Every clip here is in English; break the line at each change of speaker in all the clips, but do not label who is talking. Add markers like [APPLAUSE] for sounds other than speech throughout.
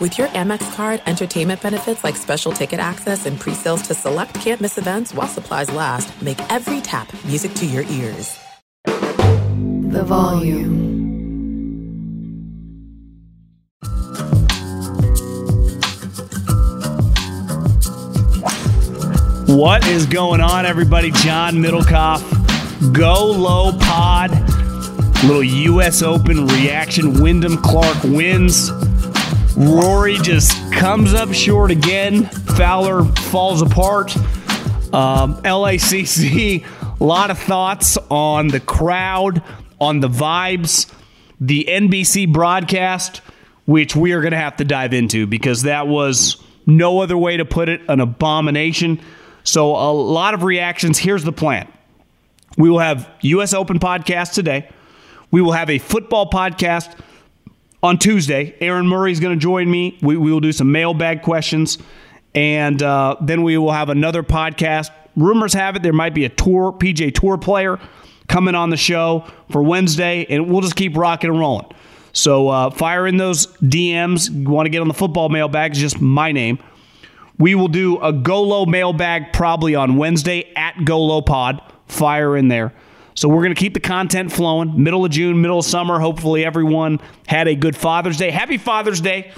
With your Amex card, entertainment benefits like special ticket access and pre-sales to select campus events while supplies last, make every tap music to your ears.
The volume.
What is going on, everybody? John Middlekauff, Go Low Pod, little U.S. Open reaction. Wyndham Clark wins. Rory just comes up short again. Fowler falls apart. Um, LACC, a [LAUGHS] lot of thoughts on the crowd, on the vibes, the NBC broadcast, which we are going to have to dive into because that was no other way to put it an abomination. So, a lot of reactions. Here's the plan we will have U.S. Open podcast today, we will have a football podcast on Tuesday. Aaron Murray is going to join me. We, we will do some mailbag questions, and uh, then we will have another podcast. Rumors have it there might be a tour PGA Tour player coming on the show for Wednesday, and we'll just keep rocking and rolling. So uh, fire in those DMs. Want to get on the football mailbag? Just my name. We will do a GoLow mailbag probably on Wednesday at GoLow Pod. Fire in there. So we're going to keep the content flowing. Middle of June, middle of summer. Hopefully, everyone had a good Father's Day. Happy Father's Day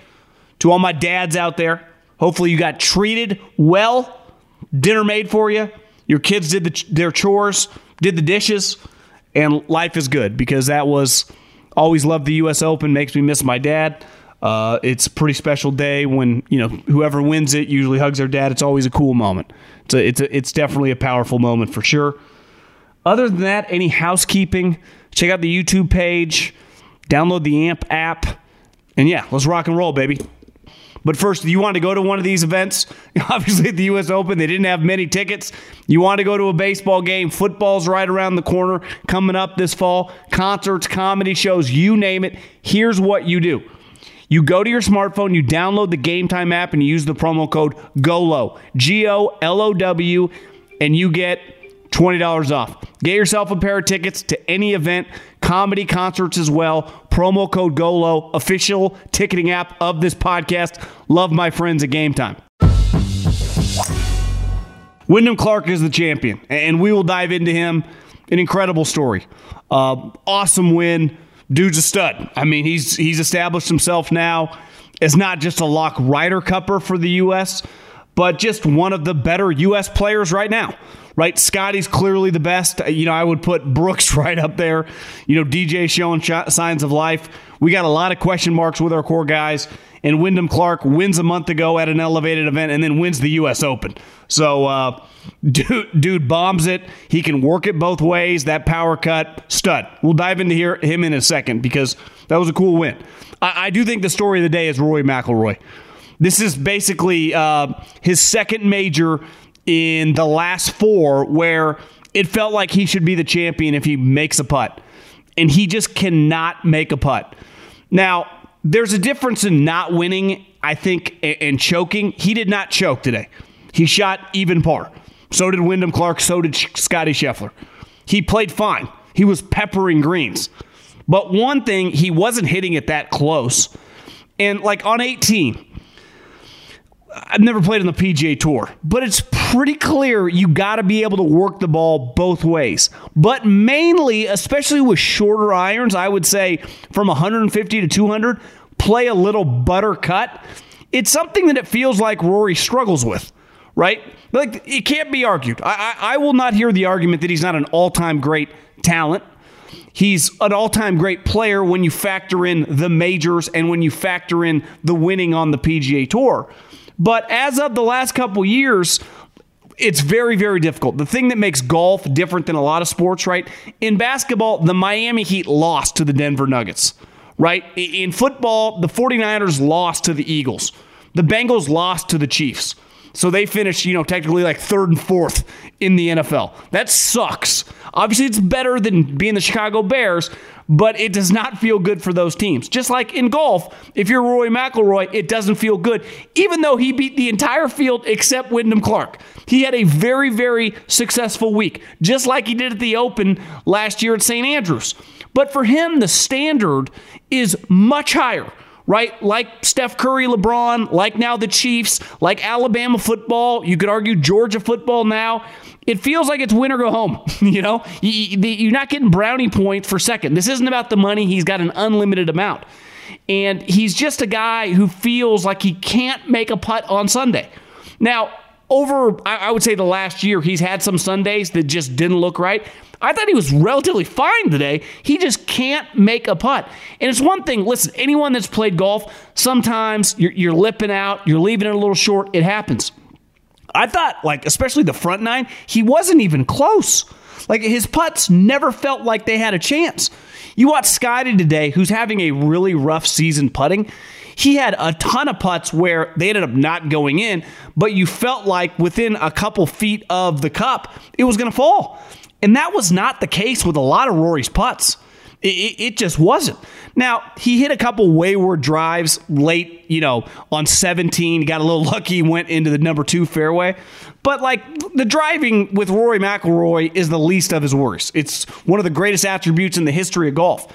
to all my dads out there. Hopefully, you got treated well. Dinner made for you. Your kids did the, their chores, did the dishes, and life is good because that was always loved the U.S. Open. Makes me miss my dad. Uh, it's a pretty special day when you know whoever wins it usually hugs their dad. It's always a cool moment. It's a, it's a, it's definitely a powerful moment for sure. Other than that, any housekeeping, check out the YouTube page, download the AMP app, and yeah, let's rock and roll, baby. But first, if you want to go to one of these events, [LAUGHS] obviously at the U.S. Open, they didn't have many tickets. You want to go to a baseball game, football's right around the corner coming up this fall, concerts, comedy shows, you name it. Here's what you do. You go to your smartphone, you download the Gametime app, and you use the promo code GOLOW, G O L O W, and you get $20 off. Get yourself a pair of tickets to any event, comedy concerts as well. Promo code GOLOW, official ticketing app of this podcast. Love my friends at Gametime. Wyndham Clark is the champion, and we will dive into him. An incredible story. Uh, awesome win. Dude's a stud. I mean, he's he's established himself now as not just a lock Ryder Cupper for the U.S., but just one of the better U.S. players right now right? Scottie's clearly the best. Uh, you know, I would put Brooks [LAUGHS] right up there. You know, DJ showing sh- signs of life. We got a lot of question marks with our core guys. And Wyndham Clark wins a month ago at an elevated event and then wins the U.S. Open. So, uh, [LAUGHS] dude, dude bombs it. He can work it both ways. That power cut, stud. We'll dive into here, him in a second because that was a cool win. I, I do think the story of the day is Rory McIlroy. This is basically uh, his second major in the last four where it felt like he should be the champion if he makes a putt. And he just cannot make a putt. Now, there's a difference in not winning, I think, and choking. He did not choke today. He shot even par. So did Wyndham Clark. So did Scottie Scheffler. He played fine. He was peppering greens. But one thing, he wasn't hitting it that close. And like on 18, I've never played on the PGA Tour, but it's pretty clear you got to be able to work the ball both ways. But mainly, especially with shorter irons, I would say from 150 to 200, play a little butter cut. It's something that it feels like Rory struggles with, right? Like it can't be argued. I, I, I will not hear the argument that he's not an all-time great talent. He's an all time great player when you factor in the majors and when you factor in the winning on the PGA Tour. But as of the last couple years, it's very, very difficult. The thing that makes golf different than a lot of sports, right? In basketball, the Miami Heat lost to the Denver Nuggets, right? In football, the 49ers lost to the Eagles. The Bengals lost to the Chiefs. So they finished, you know, technically like third and fourth in the NFL. That sucks. Obviously, it's better than being the Chicago Bears, but it does not feel good for those teams. Just like in golf, if you're Rory McIlroy, it doesn't feel good, even though he beat the entire field except Wyndham Clark. He had a very, very successful week, just like he did at the Open last year at St. Andrews. But for him, the standard is much higher right? Like Steph Curry, LeBron, like now the Chiefs, like Alabama football. You could argue Georgia football now. It feels like it's win or go home. [LAUGHS] you know, you're not getting brownie points for second. This isn't about the money. He's got an unlimited amount. And he's just a guy who feels like he can't make a putt on Sunday. Now, over, I would say the last year, he's had some Sundays that just didn't look right. I thought he was relatively fine today. He just can't make a putt. And it's one thing, listen, anyone that's played golf, sometimes you're, you're lipping out, you're leaving it a little short. It happens. I thought, like, especially the front nine, he wasn't even close. Like, his putts never felt like they had a chance. You watch Scottie today, who's having a really rough season putting. He had a ton of putts where they ended up not going in, but you felt like within a couple feet of the cup, it was going to fall. And that was not the case with a lot of Rory's putts. It, it, just wasn't. Now, he hit a couple wayward drives late, you know, on 17. Got a little [LAUGHS] lucky, went into the number two fairway. But, like, the driving with Rory McIlroy is the least of his worries. It's one of the greatest attributes in the history of golf.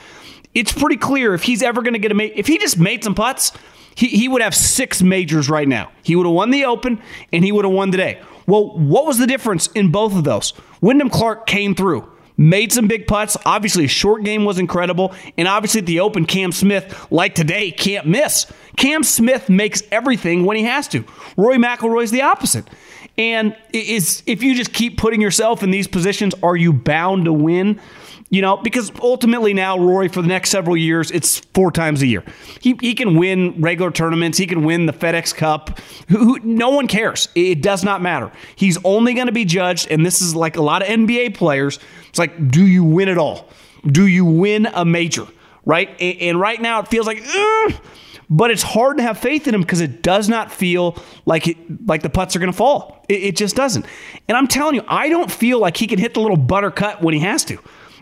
It's pretty clear if he's ever going to get a mate, if he just made some putts, he, he would have six majors right now. He would have won the Open and he would have won today. Well, what was the difference in both of those? Wyndham Clark came through, made some big putts. Obviously, short game was incredible. And obviously, at the Open, Cam Smith, like today, can't miss. Cam Smith makes everything when he has to. Rory McIlroy's the opposite. And is if you just keep putting yourself in these positions, are you bound to win? You know, because ultimately now, Rory, for the next several years, it's four times a year. He, he can win regular tournaments. He can win the FedEx Cup. Who, who, no one cares. It does not matter. He's only going to be judged, and this is like a lot of NBA players. It's like, do you win it all? Do you win a major? Right? And, and right now, it feels like, Ugh! But it's hard to have faith in him because it does not feel like it, like the putts are going to fall. It, it just doesn't. And I'm telling you, I don't feel like he can hit the little butter cut when he has to.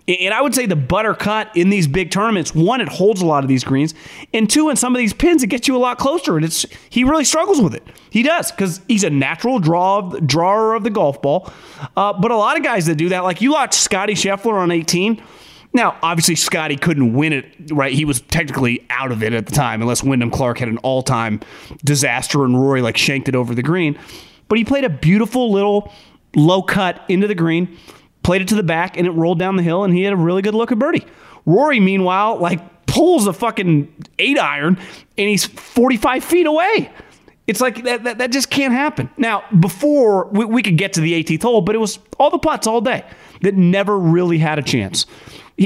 And I would say the butter cut in these big tournaments, one, it holds a lot of these greens, and two, in some of these pins, it gets you a lot closer. And it's he really struggles with it. He does because he's a natural draw drawer of the golf ball. Uh, but a lot of guys that do that, like you watch Scottie Scheffler on 18. Now, obviously, Scottie couldn't win it, right? He was technically out of it at the time, unless Wyndham Clark had an all time disaster and Rory like shanked it over the green. But he played a beautiful little low cut into the green played it to the back, and it rolled down the hill, and he had a really good look at birdie. Rory, meanwhile, like pulls a fucking eight iron, and he's 45 feet away. It's like that, that, that just can't happen. Now, before we, we could get to the 18th hole, but it was all the putts all day that never really had a chance.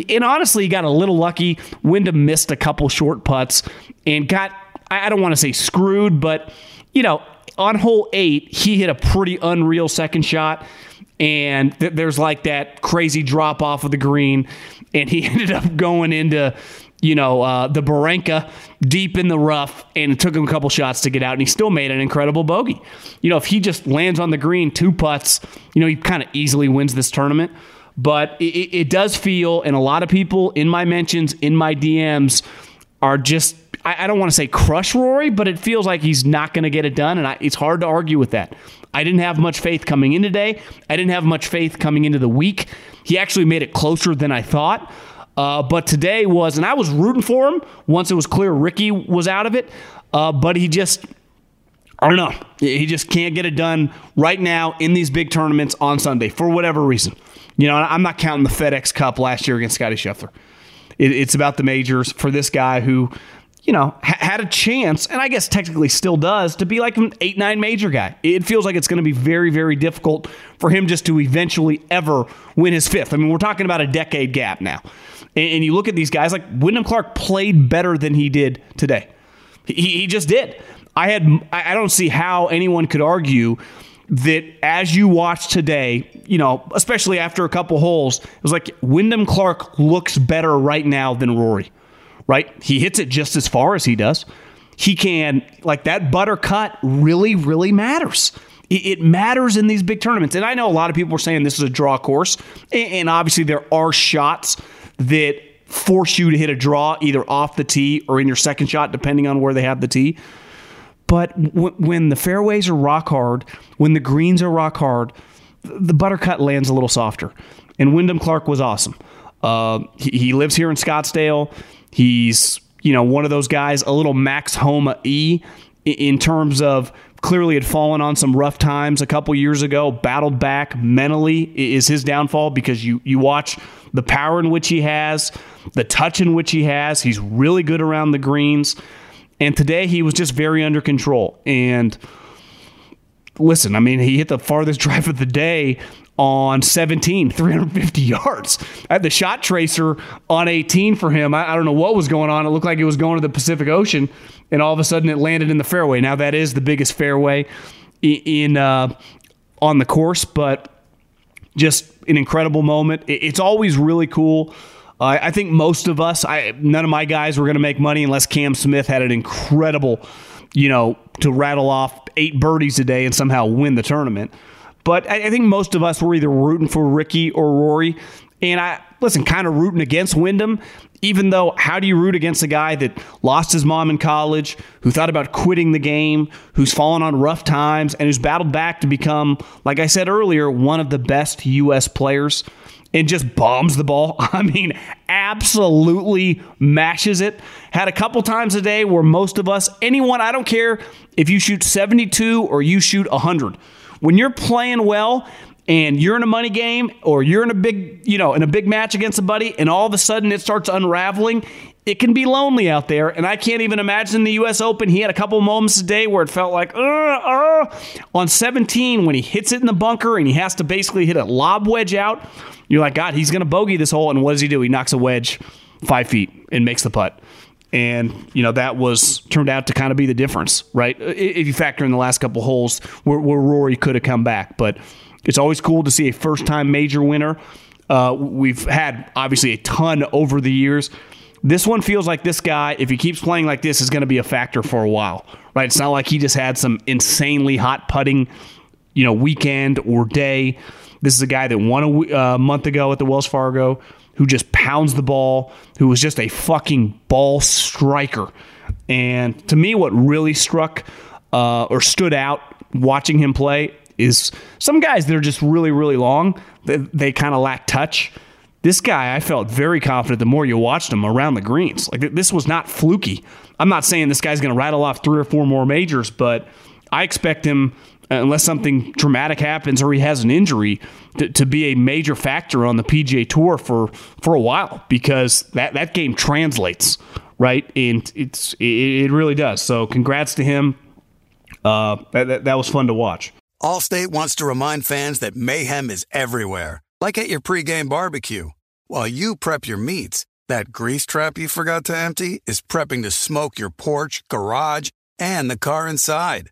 And honestly, he got a little lucky. Wyndham missed a couple short putts and got, I don't want to say screwed, but, you know, on hole eight, he hit a pretty unreal second shot and th- there's like that crazy drop off of the green, and he [LAUGHS] ended up going into you know uh, the Barranca deep in the rough, and it took him a couple shots to get out, and he still made an incredible bogey. You know, if he just lands on the green two putts, you know, he kind of easily wins this tournament. But it, it does feel, and a lot of people in my mentions, in my DMs, are just I, don't want to say crush Rory, but it feels like he's not going to get it done, and I, it's hard to argue with that. I didn't have much faith coming in today. I didn't have much faith coming into the week. He actually made it closer than I thought. Uh, but today was, and I was rooting for him once it was clear Rickie was out of it. Uh, but he just, I don't know. He just can't get it done right now in these big tournaments on Sunday for whatever reason. You know, I'm not counting the FedEx Cup last year against Scottie Scheffler. It, it's about the majors for this guy who you know, ha- had a chance, and I guess technically still does, to be like an 8 9 major guy. It feels like it's going to be very, very difficult for him just to eventually ever win his fifth. I mean, we're talking about a decade gap now. And, and you look at these guys, like Wyndham Clark played better than he did today. He, he just did. I had I don't see how anyone could argue that as you watch today, you know, especially after a couple holes, it was like Wyndham Clark looks better right now than Rory, right? He hits it just as far as he does. He can, like that butter cut really, really matters. It matters in these big tournaments. And I know a lot of people are saying this is a draw course. And obviously, there are shots that force you to hit a draw either off the tee or in your second shot, depending on where they have the tee. But w- when the fairways are rock hard, when the greens are rock hard, the buttercut lands a little softer. And Wyndham Clark was awesome. Uh, he, he, lives here in Scottsdale. He's you know one of those guys, a little Max Homa e in terms of clearly had fallen on some rough times a couple years ago. Battled back mentally is his downfall because you you watch the power in which he has, the touch in which he has. He's really good around the greens. And today he was just very under control. And listen, I mean, he hit the farthest [LAUGHS] drive of the day on 17, 350 yards. I had the shot tracer on 18 for him. I, I, don't know what was going on. It looked like it was going to the Pacific Ocean, and all of a sudden it landed in the fairway. Now that is the biggest fairway in, in uh, on the course, but just an incredible moment. It, it's always really cool uh, I think most of us, I none of my guys were going to make money unless Cam Smith had an incredible, you know, to rattle off eight birdies a day and somehow win the tournament. But I, I think most of us were either rooting for Rickie or Rory. And I listen, kind of rooting against Wyndham, even though how do you root against a guy that lost his mom in college, who thought about quitting the game, who's fallen on rough times, and who's battled back to become, like I said earlier, one of the best U.S. players and just bombs the ball. [LAUGHS] I mean, absolutely mashes it. Had a couple times a day where most of us, anyone, I don't care if you shoot 72 or you shoot 100. When you're playing well and you're in a money game or you're in a big, you know, in a big match against somebody and all of a sudden it starts unraveling, it can be lonely out there. And I can't even imagine the U.S. Open. He had a couple moments today where it felt like, uh, uh. on 17 when he hits it in the bunker and he has to basically hit a lob wedge out you're like, God, he's going to bogey this hole. And what does he do? He knocks a wedge five feet and makes the putt. And, you know, that was turned out to kind of be the difference, right? If you factor in the last couple holes where, where Rory could have come back. But it's always cool to see a first time major winner. Uh, we've had obviously a ton over the years. This one feels like this guy, if he keeps playing like this, is going to be a factor for a while, right? It's not like he just had some insanely hot putting, you know, weekend or day. This is a guy that won a uh, month ago at the Wells Fargo, who just pounds the ball, who was just a fucking ball striker. And to me, what really struck uh, or stood out watching him play is some guys that are just really, really long. They, they kind of lack touch. This guy, I felt very confident the more you watched him around the greens. Like this was not fluky. I'm not saying this guy's going to rattle off three or four more majors, but I expect him unless something dramatic happens or he has an injury, to, to, be a major factor on the PGA Tour for for a while because that that game translates right, and it's it, really does. So congrats to him. Uh, that, that that was fun to watch.
Allstate wants to remind fans that mayhem is everywhere, like at your pregame barbecue. While you prep your meats, that grease trap you forgot to empty is prepping to smoke your porch, garage, and the car inside.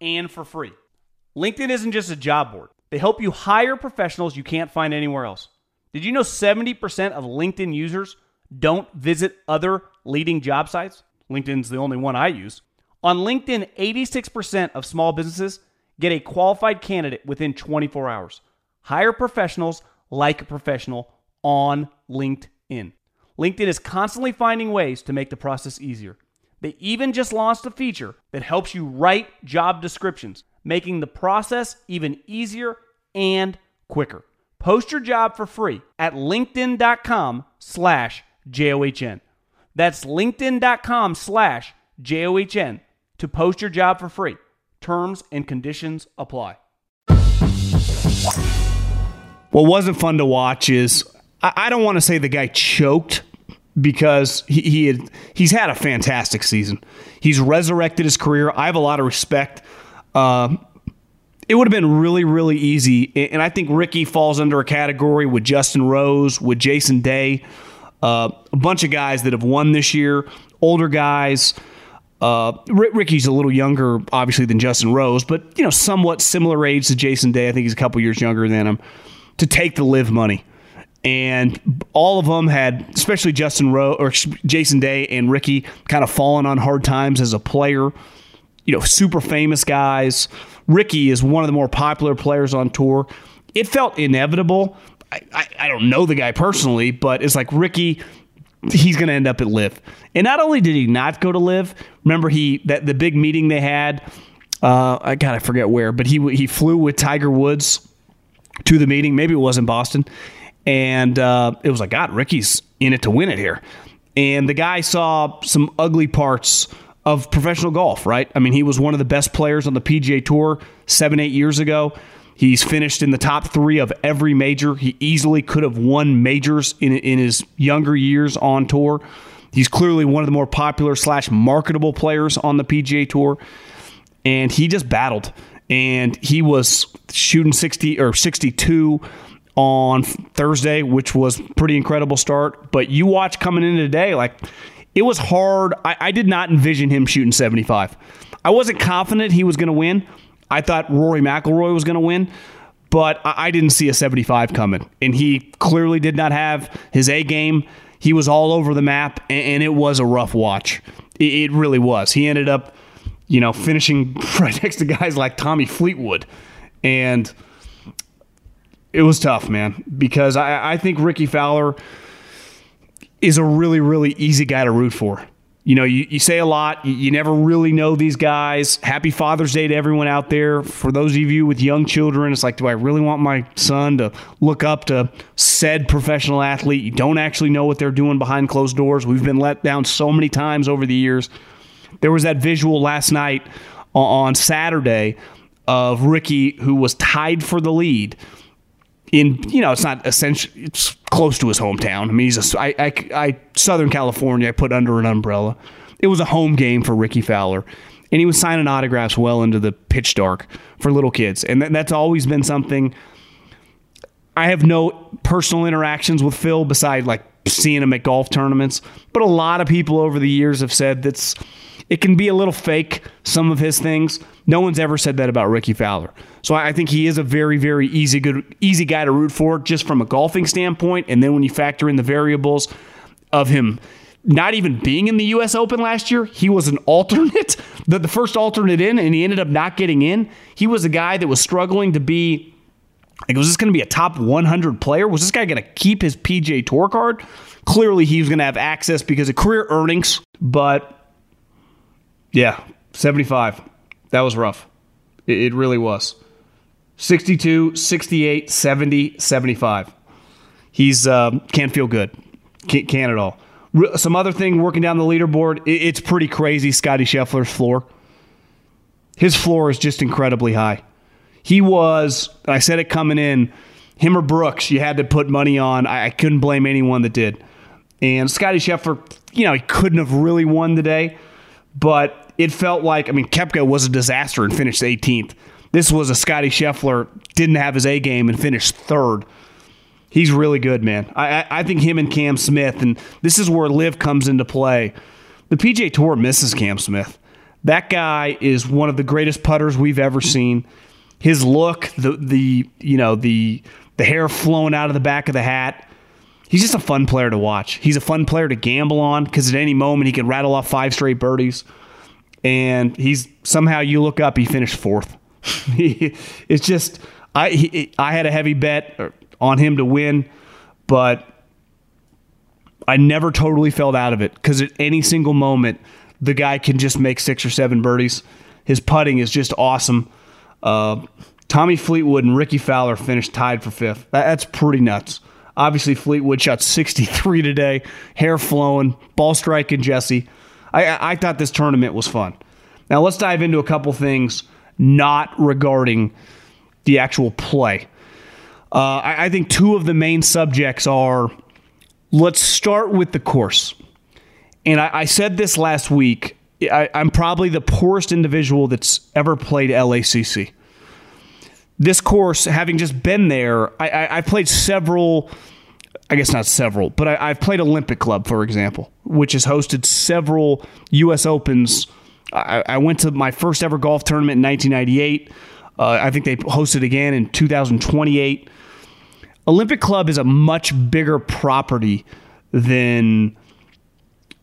and for free. LinkedIn isn't just a job board, they help you hire professionals you can't find anywhere else. Did you know 70% of LinkedIn users don't visit other leading job sites? LinkedIn's the only one I use. On LinkedIn, 86% of small businesses get a qualified candidate within 24 hours. Hire professionals like a professional on LinkedIn. LinkedIn is constantly finding ways to make the process easier. They even just launched a feature that helps you write job descriptions, making the process even easier and quicker. Post your job for free at linkedin.com slash J-O-H-N. That's linkedin.com slash J-O-H-N to post your job for free. Terms and conditions apply.
what wasn't fun to watch is I, I don't want to say the guy choked because he, he had he's had a fantastic season. He's resurrected his career. I have a lot of respect. Uh, it would have been really, really easy. And I think Rickie falls under a category with Justin Rose, with Jason Day, uh, a bunch of guys that have won this year, older guys. Uh, Rickie's a little younger, obviously, than Justin Rose, but you know, somewhat similar age to Jason Day. I think he's a couple years younger than him. To take the LIV money, and all of them had, especially Justin Rose or Jason Day and Rickie, kind of fallen on hard times as a player. You know, super famous guys. Rickie is one of the more popular players on tour. It felt inevitable. I, I, I don't know the guy personally, but it's like Rickie, he's going to end up at LIV. And not only did he not go to LIV, remember he that the big meeting they had. Uh, I I forget where, but he he flew with Tiger Woods to the meeting. Maybe it was in Boston, and uh, it was like, God, Rickie's in it to win it here. And the guy saw some ugly parts of professional golf, right? I mean, he was one of the best players on the PGA Tour seven, eight years ago. He's finished in the top three of every major. He easily could have won majors in, in his younger years on tour. He's clearly one of the more popular slash marketable players on the PGA Tour. And he just battled. And he was shooting 60 or 62 on Thursday, which was pretty incredible start. But you watch coming into today, like it was hard. I, I did not envision him shooting 75. I wasn't confident he was going to win. I thought Rory McIlroy was going to win, but I, I didn't see a 75 coming. And he clearly did not have his A game. He was all over the map, and, and it was a rough watch. It, it really was. He ended up, you know, finishing [LAUGHS] right next to guys like Tommy Fleetwood. And it was tough, man, because I, I think Rickie Fowler is a really, really easy guy to root for. You know, you, you say a lot, you, you never really know these guys. Happy Father's Day to everyone out there. For those of you with young children, it's like, do I really want my son to look up to said professional athlete? You don't actually know what they're doing behind closed doors. We've been let down so many times over the years. There was that visual last night on Saturday of Rickie, who was tied for the lead in you know it's not essential. it's close to his hometown. I mean he's a I, I, I Southern California. I put under an umbrella. It was a home game for Rickie Fowler, and he was signing autographs well into the pitch dark for little kids, and that's always been something. I have no personal interactions with Phil beside like seeing him at golf tournaments, but a lot of people over the years have said that's it can be a little fake some of his things. No one's ever said that about Rickie Fowler. So I think he is a very, very easy, good, easy guy to root for, just from a golfing standpoint. And then when you factor in the variables of him not even being in the U.S. Open last year, he was an [LAUGHS] alternate, the, the first alternate in, and he ended up not getting in. He was a guy that was struggling to be. Like, was this going to be a top 100 player? Was this guy going to keep his PGA Tour card? Clearly, he was going to have access because of career earnings. But yeah, 75. That was rough. It, it really was. 62, 68, 70, 75. He's uh, can't feel good. Can't, can't at all. Some other thing working down the leaderboard, it's pretty crazy. Scottie Scheffler's floor. His floor is just incredibly high. He was, I said it coming in, him or Brooks, you had to put money on. I, I couldn't blame anyone that did. And Scottie Scheffler, you know, he couldn't have really won today, but it felt like, I mean, Koepka was a disaster and finished 18th. This was a Scottie Scheffler didn't have his A game and finished third. He's really good, man. I, I think him and Cam Smith, and this is where LIV comes into play. The PJ Tour misses Cam Smith. That guy is one of the greatest putters we've ever seen. His look, the the you know the the hair flowing out of the back of the hat. He's just a fun player to watch. He's a fun player to gamble on because at any moment he can rattle off five straight birdies. And he's somehow you look up, he finished fourth. [LAUGHS] it's just I he, I had a heavy bet on him to win, but I never totally felt out of it because at any single moment the guy can just make six or seven birdies. His putting is just awesome. Uh, Tommy Fleetwood and Rickie Fowler finished tied for fifth. That, that's pretty nuts. Obviously, Fleetwood shot 63 today, hair flowing, ball striking Jesse. I, I thought this tournament was fun. Now let's dive into a couple things not regarding the actual play. Uh, I, I think two of the main subjects are let's start with the course. And I, I said this last week. I, I'm probably the poorest individual that's ever played LACC. This course, having just been there, I, I, I played several. I guess not several, but I, I've played Olympic Club, for example, which has hosted several U.S. Opens. I, I went to my first ever golf tournament in 1998. Uh, I think they hosted again in 2028. Olympic Club is a much bigger property than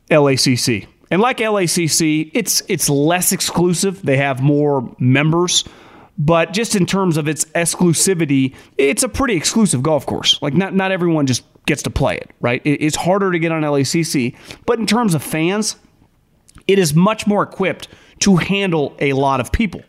LACC. And like LACC, it's it's less exclusive. They have more members, but just in terms of its exclusivity, it's a pretty exclusive golf course. Like not not everyone just gets to play it, right? It's harder to get on LACC, but in terms of fans, it is much more equipped to handle a lot of people.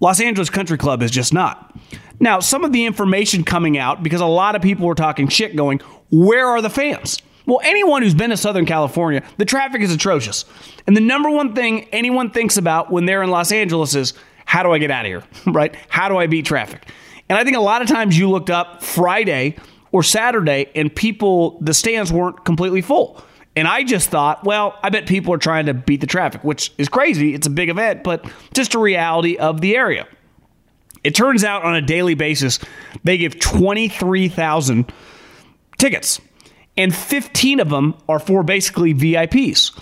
Los Angeles Country Club is just not. Now, some of the information coming out, because a lot of people were talking shit going, where are the fans? Well, anyone who's been to Southern California, the traffic is atrocious. And the number one thing anyone thinks about when they're in Los Angeles is, how do I get out of here? [LAUGHS] right? How do I beat traffic? And I think a lot of times you looked up Friday or Saturday and people, the stands weren't completely full. And I just thought, well, I bet people are trying to beat the traffic, which is crazy. It's a big event, but just a reality of the area. It turns out on a daily basis, they give 23,000 tickets, and 15 of them are for basically VIPs.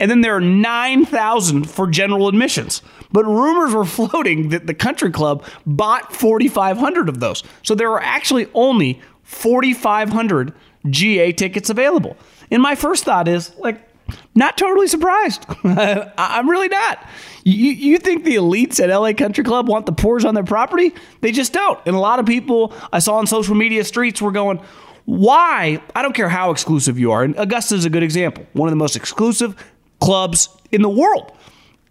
And then there are 9,000 for general admissions. But rumors were [LAUGHS] floating that the country club bought 4,500 of those. So there are actually only 4,500 GA tickets available. And my first thought is like, not totally surprised. [LAUGHS] I'm really not. You, you think the elites at LA Country Club want the poors on their property? They just don't. And a lot of people I saw on social media streets were going, why? I don't care how exclusive you are. And Augusta is a good example. One of the most exclusive clubs in the world.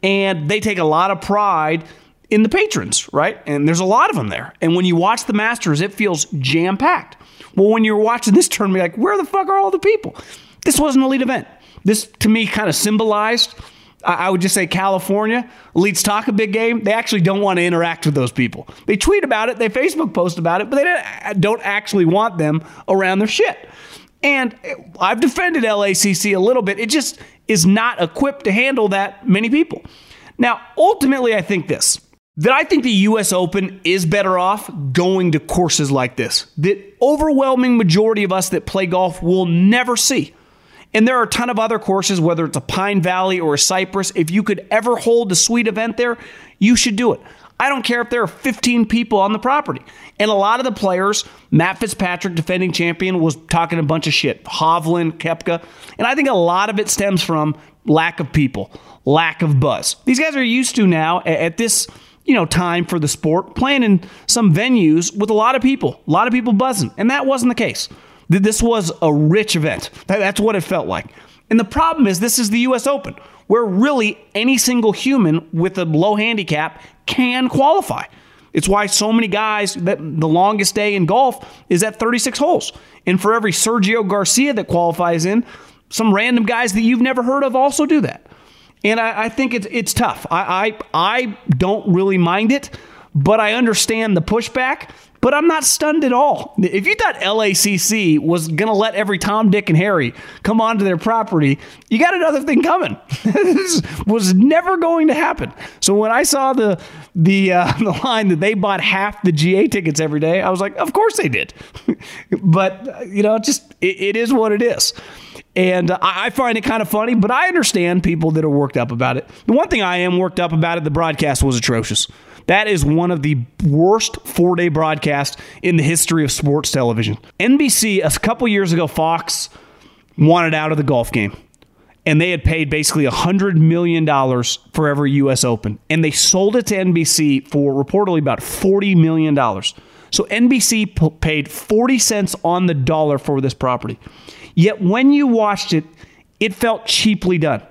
And they take a lot of pride in the patrons, right? And there's a lot of them there. And when you watch the Masters, it feels jam packed. Well, when you're watching this tournament, like, where the fuck are all the people? This was an elite event. This, to me, kind of symbolized, I would just say California. Elites talk a big game. They actually don't want to interact with those people. They tweet about it, they Facebook post about it, but they don't uh, actually want them around their shit. And I've defended LACC a little bit. It just is not equipped to handle that many people. Now, ultimately, I think this that I think the US Open is better off going to courses like this that overwhelming majority of us that play golf will never see. And there are a ton of other courses, whether it's a Pine Valley or a Cypress. If you could ever hold a sweet event there, you should do it. I don't care if there are 15 people on the property. And a lot of the players, Matt Fitzpatrick, defending champion, was talking a bunch of shit. Hovland, Koepka. And I think a lot of it stems from lack of people, lack of buzz. These guys are used to now at this you know, time for the sport, playing in some venues with a lot of people, a lot of people buzzing. And that wasn't the case. This was a rich event. That's what it felt like. And the problem is, this is the U.S. Open, where really any single human with a low handicap can qualify. It's why so many guys that the longest day in golf is at 36 holes. And for every Sergio Garcia that qualifies in, some random guys that you've never heard of also do that. And I, I think it's it's tough. I, I I don't really mind it, but I understand the pushback but I'm not stunned at all. If you thought LACC was going to let every Tom, Dick, and Harry come onto their property, you got another thing coming. [LAUGHS] this was never going to happen. So when I saw the the uh, [LAUGHS] the line that they bought half the GA tickets every day, I was like, of course they did. [LAUGHS] but you know, just it, it is what it is. And uh, I find it kind of funny, but I understand people that are worked up about it. The one thing I am worked up about it, the broadcast was atrocious. That is one of the worst four day broadcasts in the history of sports television. NBC, a couple years ago, Fox wanted out of the golf game. And they had paid basically $100 million for every U.S. Open. And they sold it to NBC for reportedly about $40 million. So NBC p- paid 40 cents on the dollar for this property. Yet when you watched it, it felt cheaply done.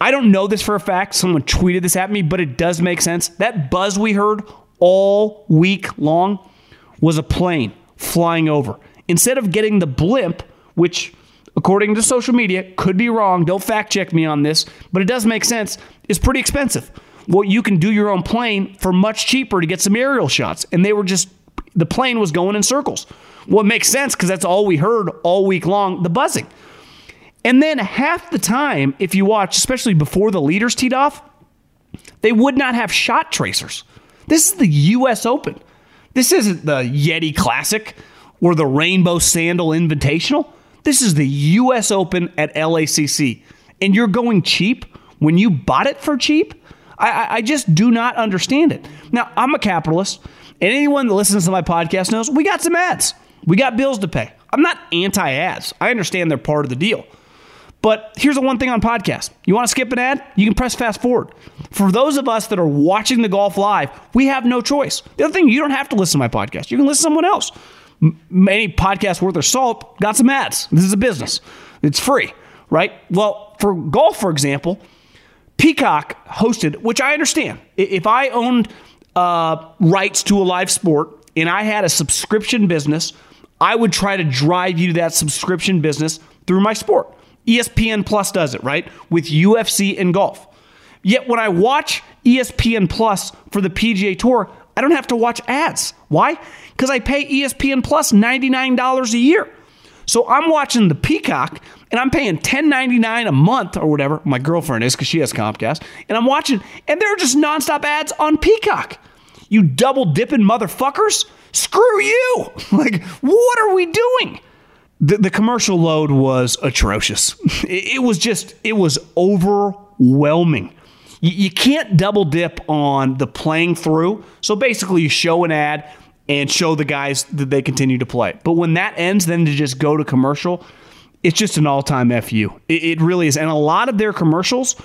I don't know this for a fact. Someone tweeted this at me, but it does make sense. That buzz we heard all week long was a plane flying over. Instead of getting the blimp, which according to social media could be wrong, don't fact check me on this, but it does make sense, is pretty expensive. Well, you can do your own plane for much cheaper to get some aerial shots. And they were just the plane was going in circles. Well, makes sense because that's all we heard all week long the buzzing. And then half the time, if you watch, especially before the leaders teed off, they would not have shot tracers. This is the U.S. Open. This isn't the Yeti Classic or the Rainbow Sandal Invitational. This is the U.S. Open at LACC. And you're going cheap when you bought it for cheap? I, I just do not understand it. Now, I'm a capitalist, and anyone that listens to my podcast knows we got some ads. We got bills to pay. I'm not anti ads, I understand they're part of the deal. But here's the one thing on podcast. You want to skip an ad? You can press fast forward. For those of us that are watching the golf live, we have no choice. The other thing, you don't have to listen to my podcast. You can listen to someone else. Any podcast worth their salt got some ads. This is a business. It's free, right? Well, for golf, for example, Peacock hosted, which I understand. If I owned uh, rights to a live sport and I had a subscription business, I would try to drive you to that subscription business through my sport. ESPN Plus does it, right? With UFC and golf. Yet when I watch ESPN Plus for the PGA Tour, I don't have to watch ads. Why? Because I pay ESPN Plus $99 a year. So I'm watching the Peacock and I'm paying $10.99 a month or whatever. My girlfriend is because she has Comcast. And I'm watching, and there are just nonstop ads on Peacock. You double dipping motherfuckers. Screw you. [LAUGHS] like, what are we doing? The, the commercial load was atrocious. [LAUGHS] It, it was just, it was overwhelming. You, you can't double dip on the playing through. So basically, you show an ad and show the guys that they continue to play. But when that ends, then to just go to commercial, it's just an all time FU. It, it really is. And a lot of their commercials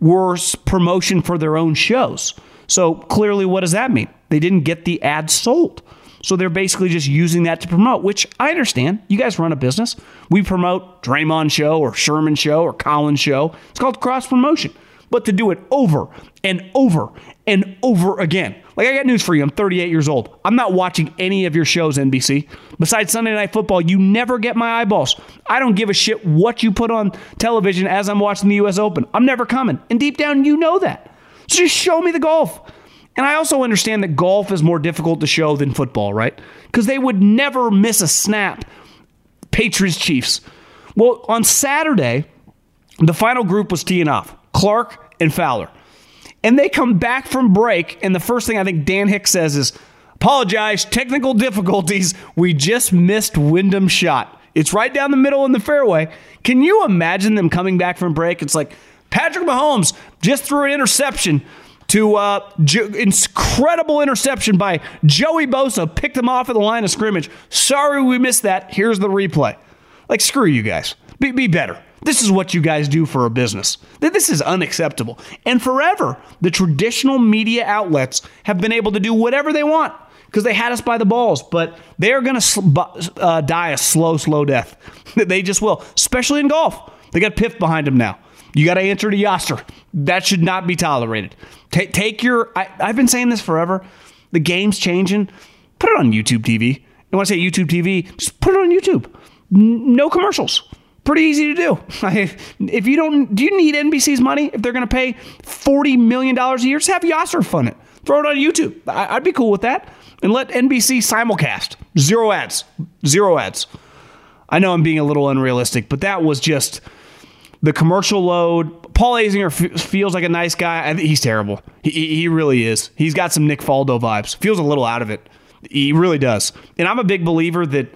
were promotion for their own shows. So clearly, what does that mean? They didn't get the ad sold. So they're basically just using that to promote, which I understand. You guys run a business. We promote Draymond Show or Sherman Show or Collins Show. It's called cross promotion. But to do it over and over and over again. Like, I got news for you. I'm 38 years old. I'm not watching any of your shows, NBC. Besides Sunday Night Football, you never get my eyeballs. I don't give a shit what you put on television as I'm watching the U.S. Open. I'm never coming. And deep down, you know that. So just show me the golf. And I also understand that golf is more difficult to show than football, right? Because they would never miss a snap. Patriots Chiefs. Well, on Saturday, the final group was teeing off Clark and Fowler. And they come back from break, and the first thing I think Dan Hicks says is, Apologize, technical difficulties. We just missed Wyndham's shot. It's right down the middle in the fairway. Can you imagine them coming back from break? It's like Patrick Mahomes just threw an interception to uh, jo- incredible interception by Joey Bosa, picked him off at the line of scrimmage. Sorry we missed that. Here's the replay. Like, screw you guys. Be, be better. This is what you guys do for a business. This is unacceptable. And forever, the traditional media outlets have been able to do whatever they want because they had us by the balls, but they're going to sl- uh, die a slow, slow death. [LAUGHS] they just will, especially in golf. They got PIF behind them now. You got to answer to Yasser. That should not be tolerated. T- take your, I, I've been saying this forever. The game's changing. Put it on YouTube TV. And when I say YouTube TV, just put it on YouTube. No commercials pretty easy to do. [LAUGHS] if you don't, do you need NBC's money if they're going to pay $40 million a year? Just have Yasser fund it. Throw it on YouTube. I'd be cool with that. And let NBC simulcast. Zero ads. Zero ads. I know I'm being a little unrealistic, but that was just the commercial load. Paul Azinger f- feels like a nice guy. He's terrible. He, he really is. He's got some Nick Faldo vibes. Feels a little out of it. He really does. And I'm a big believer that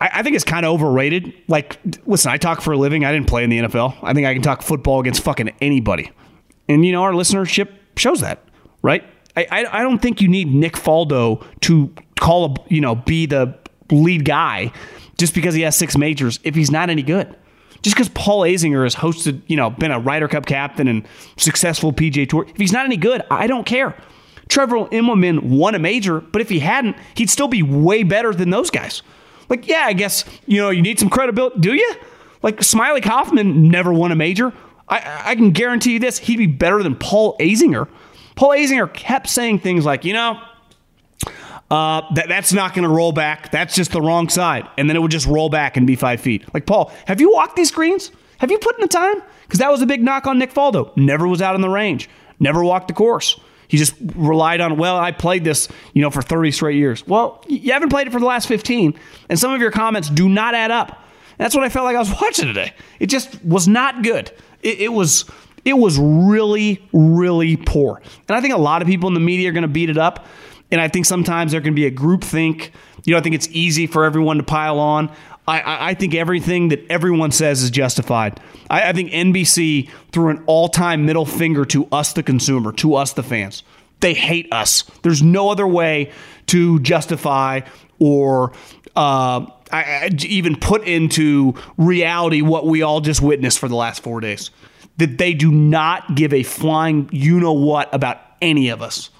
I, I think it's kind of overrated. Like, listen, I talk for a living. I didn't play in the NFL. I think I can talk football against fucking anybody. And, you know, our listenership shows that, right? I, I, I don't think you need Nick Faldo to call, a, you know, be the lead guy just because he has six majors if he's not any good. Just because Paul Azinger has hosted, you know, been a Ryder Cup captain and successful PGA Tour, if he's not any good, I don't care. Trevor Immelman won a major, but if he hadn't, he'd still be way better than those guys. Like, yeah, I guess, you know, you need some credibility. Do you? Like, Smylie Kaufman never won a major. I, I can guarantee you this, he'd be better than Paul Azinger. Paul Azinger kept saying things like, you know, uh, that, that's not going to roll back. That's just the wrong side. And then it would just roll back and be five feet. Like, Paul, have you walked these greens? Have you put in the time? Because that was a big knock on Nick Faldo. Never was out in the range, never walked the course. He just relied on, well, I played this, you know, for 30 straight years. Well, you haven't played it for the last 15, and some of your comments do not add up. That's what I felt like I was [LAUGHS] watching today. It just was not good. It, it was it was really, really poor. And I think a lot of people in the media are going to beat it up. And I think sometimes there can be a group think. You know, I think it's easy for everyone to pile on. I, I think everything that everyone says is justified. I, I think NBC threw an all time middle finger to us, the consumer, to us, the fans. They hate us. There's no other way to justify or uh, I, I, even put into reality what we all just witnessed for the last four days. That they do not give a flying you know what about any of us.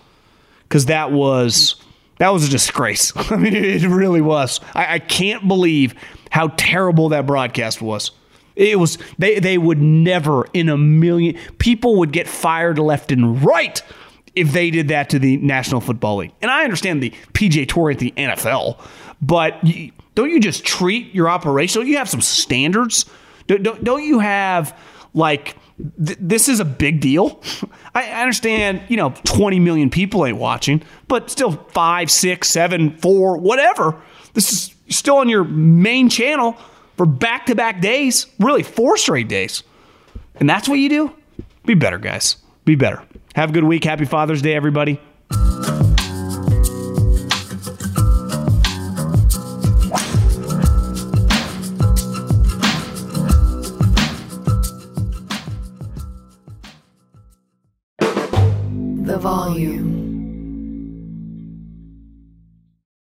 Because that was that was a disgrace. [LAUGHS] I mean, it really was. I, I can't believe how terrible that broadcast was. It was they they would never in a million people would get fired left and right if they did that to the National Football League. And I understand the PGA Tour at the NFL, but don't you just treat your operation? Don't you have some standards? Don't, don't, don't you have like th- this is a big deal? [LAUGHS] I, I understand, you know, 20 million people ain't watching, but still five, six, seven, four, whatever. This is still on your main channel for back to back days, really four straight days. And that's what you do? Be better, guys. Be better. Have a good week. Happy Father's Day, everybody.